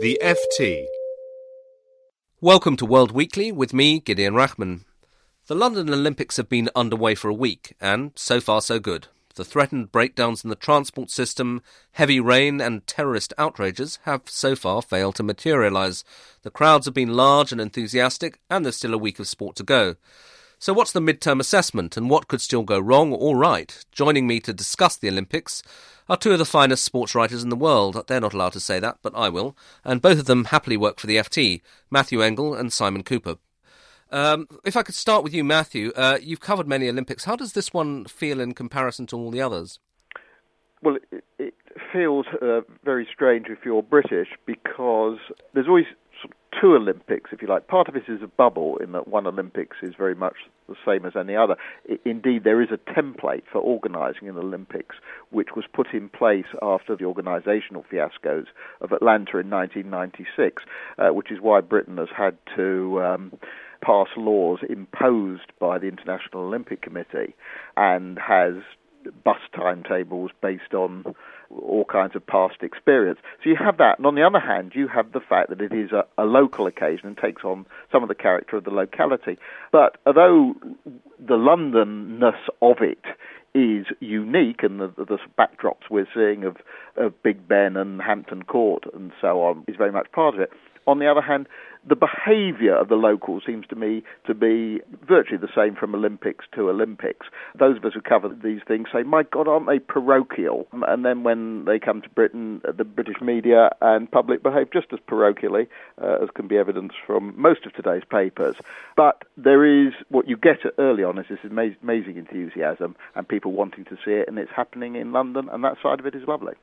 The FT. Welcome to World Weekly with me, Gideon Rachman. The London Olympics have been underway for a week, and so far so good. The threatened breakdowns in the transport system, heavy rain, and terrorist outrages have so far failed to materialise. The crowds have been large and enthusiastic, and there's still a week of sport to go. So, what's the midterm assessment, and what could still go wrong or right? Joining me to discuss the Olympics are two of the finest sports writers in the world. They're not allowed to say that, but I will. And both of them happily work for the FT Matthew Engel and Simon Kuper. Um, if I could start with you, Matthew, uh, you've covered many Olympics. How does this one feel in comparison to all the others? Well, it, it feels uh, very strange if you're British because there's always two Olympics, if you like. Part of it is a bubble in that one Olympics is very much the same as any other. I, indeed, there is a template for organising an Olympics which was put in place after the organisational fiascos of Atlanta in 1996, uh, which is why Britain has had to. Um, pass laws imposed by the International Olympic Committee and has bus timetables based on all kinds of past experience. So you have that. And on the other hand, you have the fact that it is a, a local occasion and takes on some of the character of the locality. But although the Londonness of it is unique, and the, the backdrops we're seeing of, of Big Ben and Hampton Court and so on is very much part of it. On the other hand, the behaviour of the locals seems to me to be virtually the same from Olympics to Olympics. Those of us who cover these things say, my God, aren't they parochial? And then when they come to Britain, the British media and public behave just as parochially, uh, as can be evidenced from most of today's papers. But there is, what you get early on is this amazing enthusiasm and people wanting to see it, and it's happening in London, and that side of it is lovely.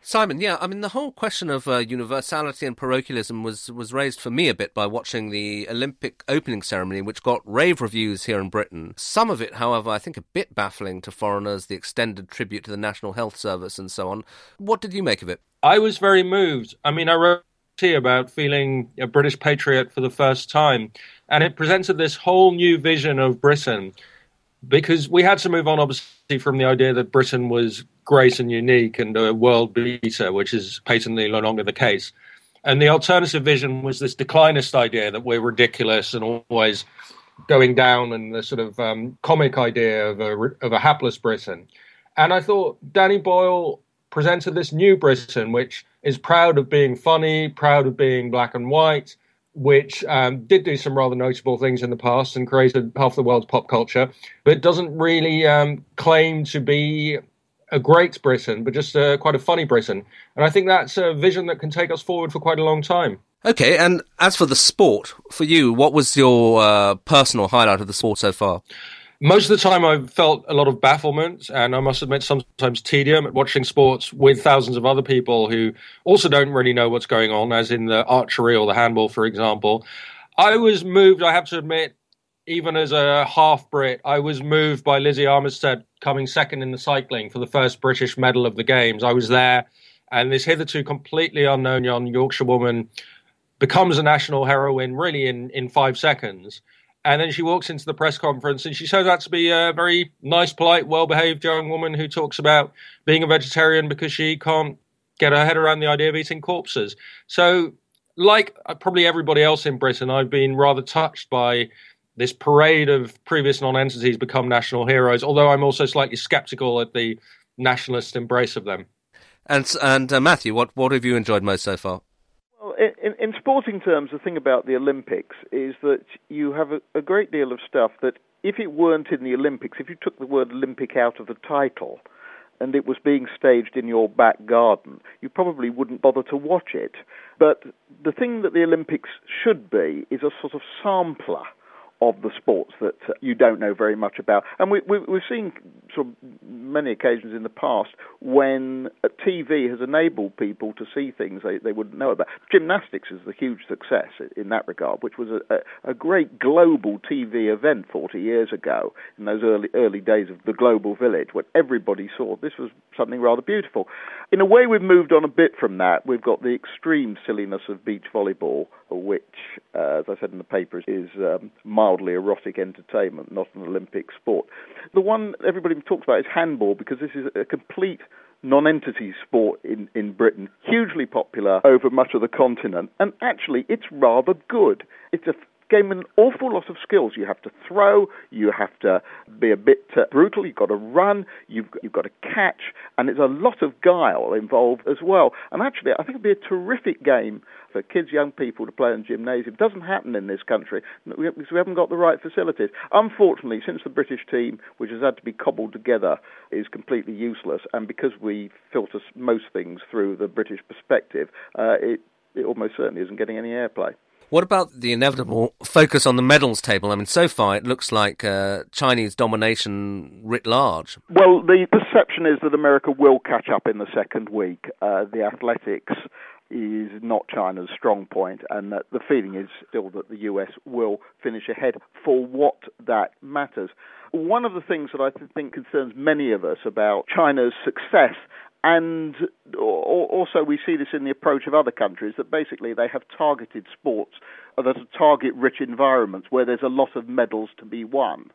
Simon, yeah, I mean the whole question of uh, universality and parochialism was was raised for me a bit by watching the Olympic opening ceremony, which got rave reviews here in Britain. Some of it, however, I think a bit baffling to foreigners, the extended tribute to the National Health Service and so on. What did you make of it? I was very moved. I mean, I wrote about feeling a British patriot for the first time, and it presented this whole new vision of Britain because we had to move on, obviously, from the idea that Britain was great and unique and a world beater, which is patently no longer the case. And the alternative vision was this declinist idea that we're ridiculous and always going down, and the sort of um, comic idea of a, of a hapless Britain. And I thought Danny Boyle presented this new Britain, which is proud of being funny, proud of being black and white, which um, did do some rather notable things in the past and created half the world's pop culture, but doesn't really um, claim to be a great Britain, but just uh, quite a funny Britain. And I think that's a vision that can take us forward for quite a long time. Okay, and as for the sport, for you, what was your uh, personal highlight of the sport so far? Most of the time I've felt a lot of bafflement and I must admit sometimes tedium at watching sports with thousands of other people who also don't really know what's going on, as in the archery or the handball, for example. I was moved, I have to admit, even as a half Brit, I was moved by Lizzie Armitstead coming second in the cycling for the first British medal of the Games. I was there, and this hitherto completely unknown young Yorkshire woman becomes a national heroine really in, in five seconds. And then she walks into the press conference and she turns out to be a very nice, polite, well behaved young woman who talks about being a vegetarian because she can't get her head around the idea of eating corpses. So, like uh, probably everybody else in Britain, I've been rather touched by this parade of previous non-entities become national heroes. Although I'm also slightly sceptical at the nationalist embrace of them. And and uh, Matthew, what what have you enjoyed most so far? In, in sporting terms, the thing about the Olympics is that you have a, a great deal of stuff that, if it weren't in the Olympics, if you took the word Olympic out of the title, and it was being staged in your back garden, you probably wouldn't bother to watch it. But the thing that the Olympics should be is a sort of sampler of the sports that you don't know very much about. And we, we, we've seen sort of many occasions in the past when TV has enabled people to see things they, they wouldn't know about. Gymnastics is a huge success in that regard, which was a, a, a great global TV event 40 years ago in those early early days of the global village when everybody saw this was something rather beautiful. In a way, we've moved on a bit from that. We've got the extreme silliness of beach volleyball, which, uh, as I said in the paper, is um, mildly erotic entertainment, not an Olympic sport. The one everybody talks about is handball because this is a complete non-entity sport in, in Britain, hugely popular over much of the continent, and actually it's rather good. It's a game an awful lot of skills. You have to throw, you have to be a bit uh, brutal, you've got to run, you've, you've got to catch, and there's a lot of guile involved as well. And actually, I think it'd be a terrific game for kids, young people to play in gymnasium. It doesn't happen in this country because we haven't got the right facilities. Unfortunately, since the British team, which has had to be cobbled together, is completely useless, and because we filter most things through the British perspective, uh, it, it almost certainly isn't getting any airplay. What about the inevitable focus on the medals table? I mean, so far it looks like uh, Chinese domination writ large. Well, the perception is that America will catch up in the second week. Uh, the athletics is not China's strong point, and that the feeling is still that the US will finish ahead for what that matters. One of the things that I think concerns many of us about China's success and also, we see this in the approach of other countries that basically they have targeted sports that are target rich environments where there's a lot of medals to be won.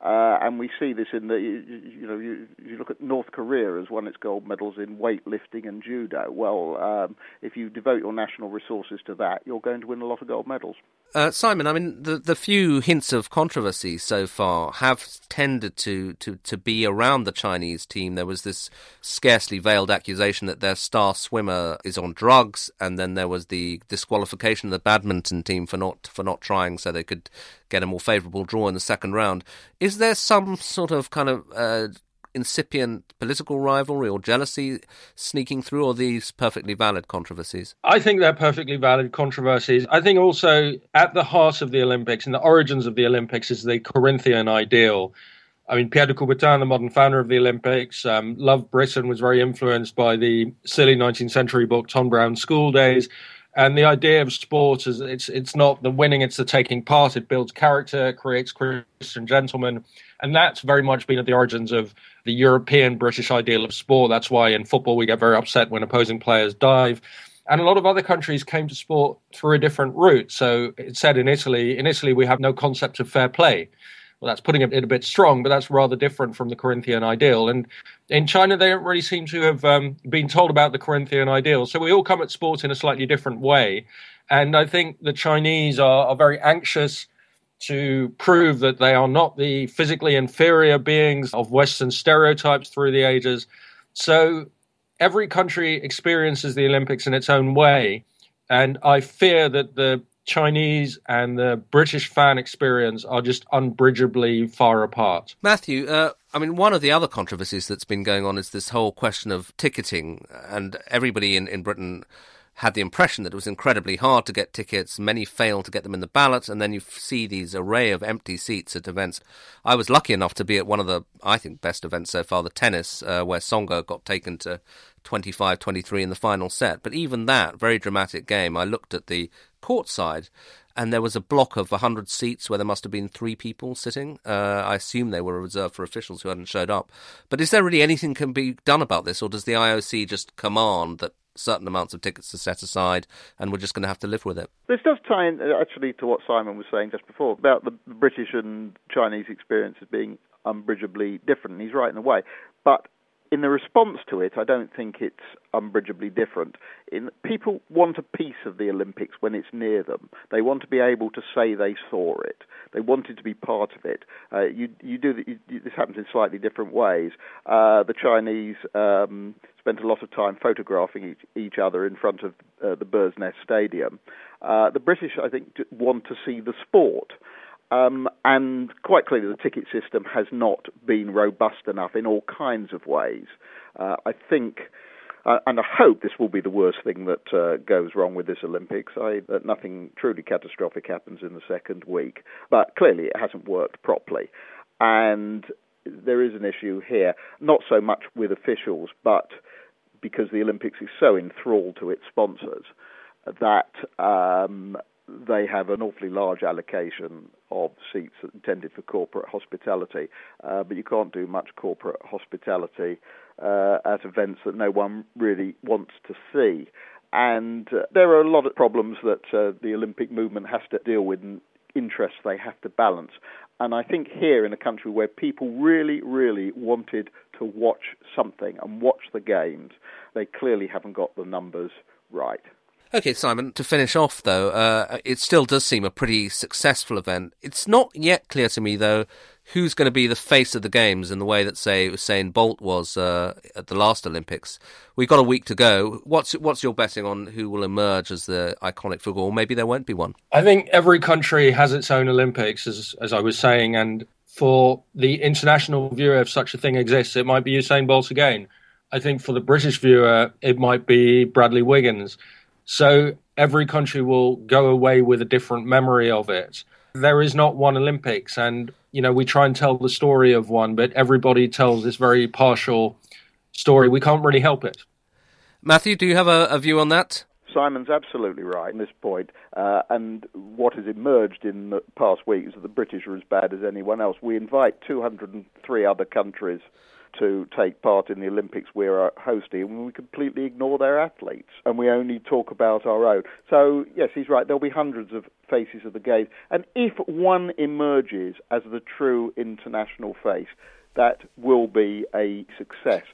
Uh, and we see this in the, you, know, you, you, look at North Korea has won its gold medals in weightlifting and judo. Well, um, if you devote your national resources to that, you're going to win a lot of gold medals. Uh, Simon, I mean, the the few hints of controversy so far have tended to, to, to be around the Chinese team. There was this scarcely veiled accusation that their star swimmer is on drugs, and then there was the disqualification of the badminton team for not for not trying, so they could get a more favourable draw in the second round. Is there some sort of kind of uh, incipient political rivalry or jealousy sneaking through, or these perfectly valid controversies? I think they're perfectly valid controversies. I think also at the heart of the Olympics and the origins of the Olympics is the Corinthian ideal. I mean, Pierre de Coubertin, the modern founder of the Olympics, um, loved Britain, was very influenced by the silly 19th century book Tom Brown's School Days. And the idea of sport is it's it's not the winning, it's the taking part. It builds character, creates Christian gentlemen. And that's very much been at the origins of the European British ideal of sport. That's why in football we get very upset when opposing players dive. And a lot of other countries came to sport through a different route. So it said in Italy, in Italy we have no concept of fair play. Well, that's putting it a bit strong, but that's rather different from the Corinthian ideal. And in China, they don't really seem to have um, been told about the Corinthian ideal. So we all come at sport in a slightly different way. And I think the Chinese are, are very anxious to prove that they are not the physically inferior beings of Western stereotypes through the ages. So every country experiences the Olympics in its own way. And I fear that the Chinese and the British fan experience are just unbridgeably far apart. Matthew, uh, I mean, one of the other controversies that's been going on is this whole question of ticketing, and everybody in, in Britain had the impression that it was incredibly hard to get tickets. Many failed to get them in the ballot, and then you see these array of empty seats at events. I was lucky enough to be at one of the, I think, best events so far, the tennis, uh, where Tsonga got taken to 25 23 in the final set. But even that very dramatic game, I looked at the court side and there was a block of 100 seats where there must have been three people sitting. Uh, I assume they were reserved for officials who hadn't showed up. But is there really anything can be done about this, or does the IOC just command that certain amounts of tickets are set aside, and we're just going to have to live with it. This does tie in uh, actually to what Simon was saying just before about the British and Chinese experiences being unbridgeably different. He's right in a way, but in the response to it, I don't think it's unbridgeably different. In, people want a piece of the Olympics when it's near them. They want to be able to say they saw it. They wanted to be part of it. Uh, you, you do you, this happens in slightly different ways. Uh, the Chinese um, spent a lot of time photographing each, each other in front of uh, the Bird's Nest Stadium. Uh, the British, I think, want to see the sport. Um, and quite clearly, the ticket system has not been robust enough in all kinds of ways. Uh, I think Uh, and I hope this will be the worst thing that uh, goes wrong with this Olympics. I, that nothing truly catastrophic happens in the second week. But clearly, it hasn't worked properly. And there is an issue here, not so much with officials, but because the Olympics is so enthralled to its sponsors that um, they have an awfully large allocation of seats intended for corporate hospitality, uh, but you can't do much corporate hospitality uh, at events that no one really wants to see. And uh, there are a lot of problems that uh, the Olympic movement has to deal with and interests they have to balance. And I think here in a country where people really, really wanted to watch something and watch the games, they clearly haven't got the numbers right. Okay, Simon, to finish off though, uh, it still does seem a pretty successful event. It's not yet clear to me though who's going to be the face of the games in the way that say Usain Bolt was uh, at the last Olympics. We've got a week to go. What's what's your betting on who will emerge as the iconic figure, or maybe there won't be one? I think every country has its own Olympics, as as I was saying, and for the international viewer, if such a thing exists, it might be Usain Bolt again. I think for the British viewer, it might be Bradley Wiggins. So every country will go away with a different memory of it. There is not one Olympics, and you know we try and tell the story of one, but everybody tells this very partial story. We can't really help it. Matthew, do you have a, a view on that? Simon's absolutely right in this point. Uh, and what has emerged in the past week is that the British are as bad as anyone else. We invite 203 other countries to take part in the Olympics we're uh, hosting, and we completely ignore their athletes, and we only talk about our own. So, yes, he's right. There'll be hundreds of faces of the Games, and if one emerges as the true international face, that will be a success,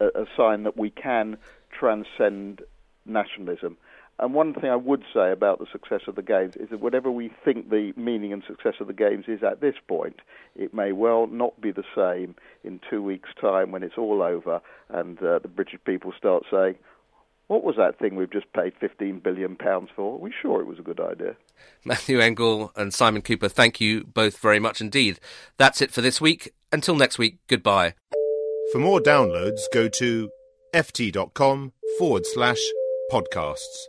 a sign that we can transcend nationalism. And one thing I would say about the success of the Games is that whatever we think the meaning and success of the Games is at this point, it may well not be the same in two weeks' time when it's all over and uh, the British people start saying, what was that thing we've just paid £15 billion for? Are we sure it was a good idea? Matthew Engel and Simon Kuper, thank you both very much indeed. That's it for this week. Until next week, goodbye. For more downloads, go to ft.com forward slash podcasts.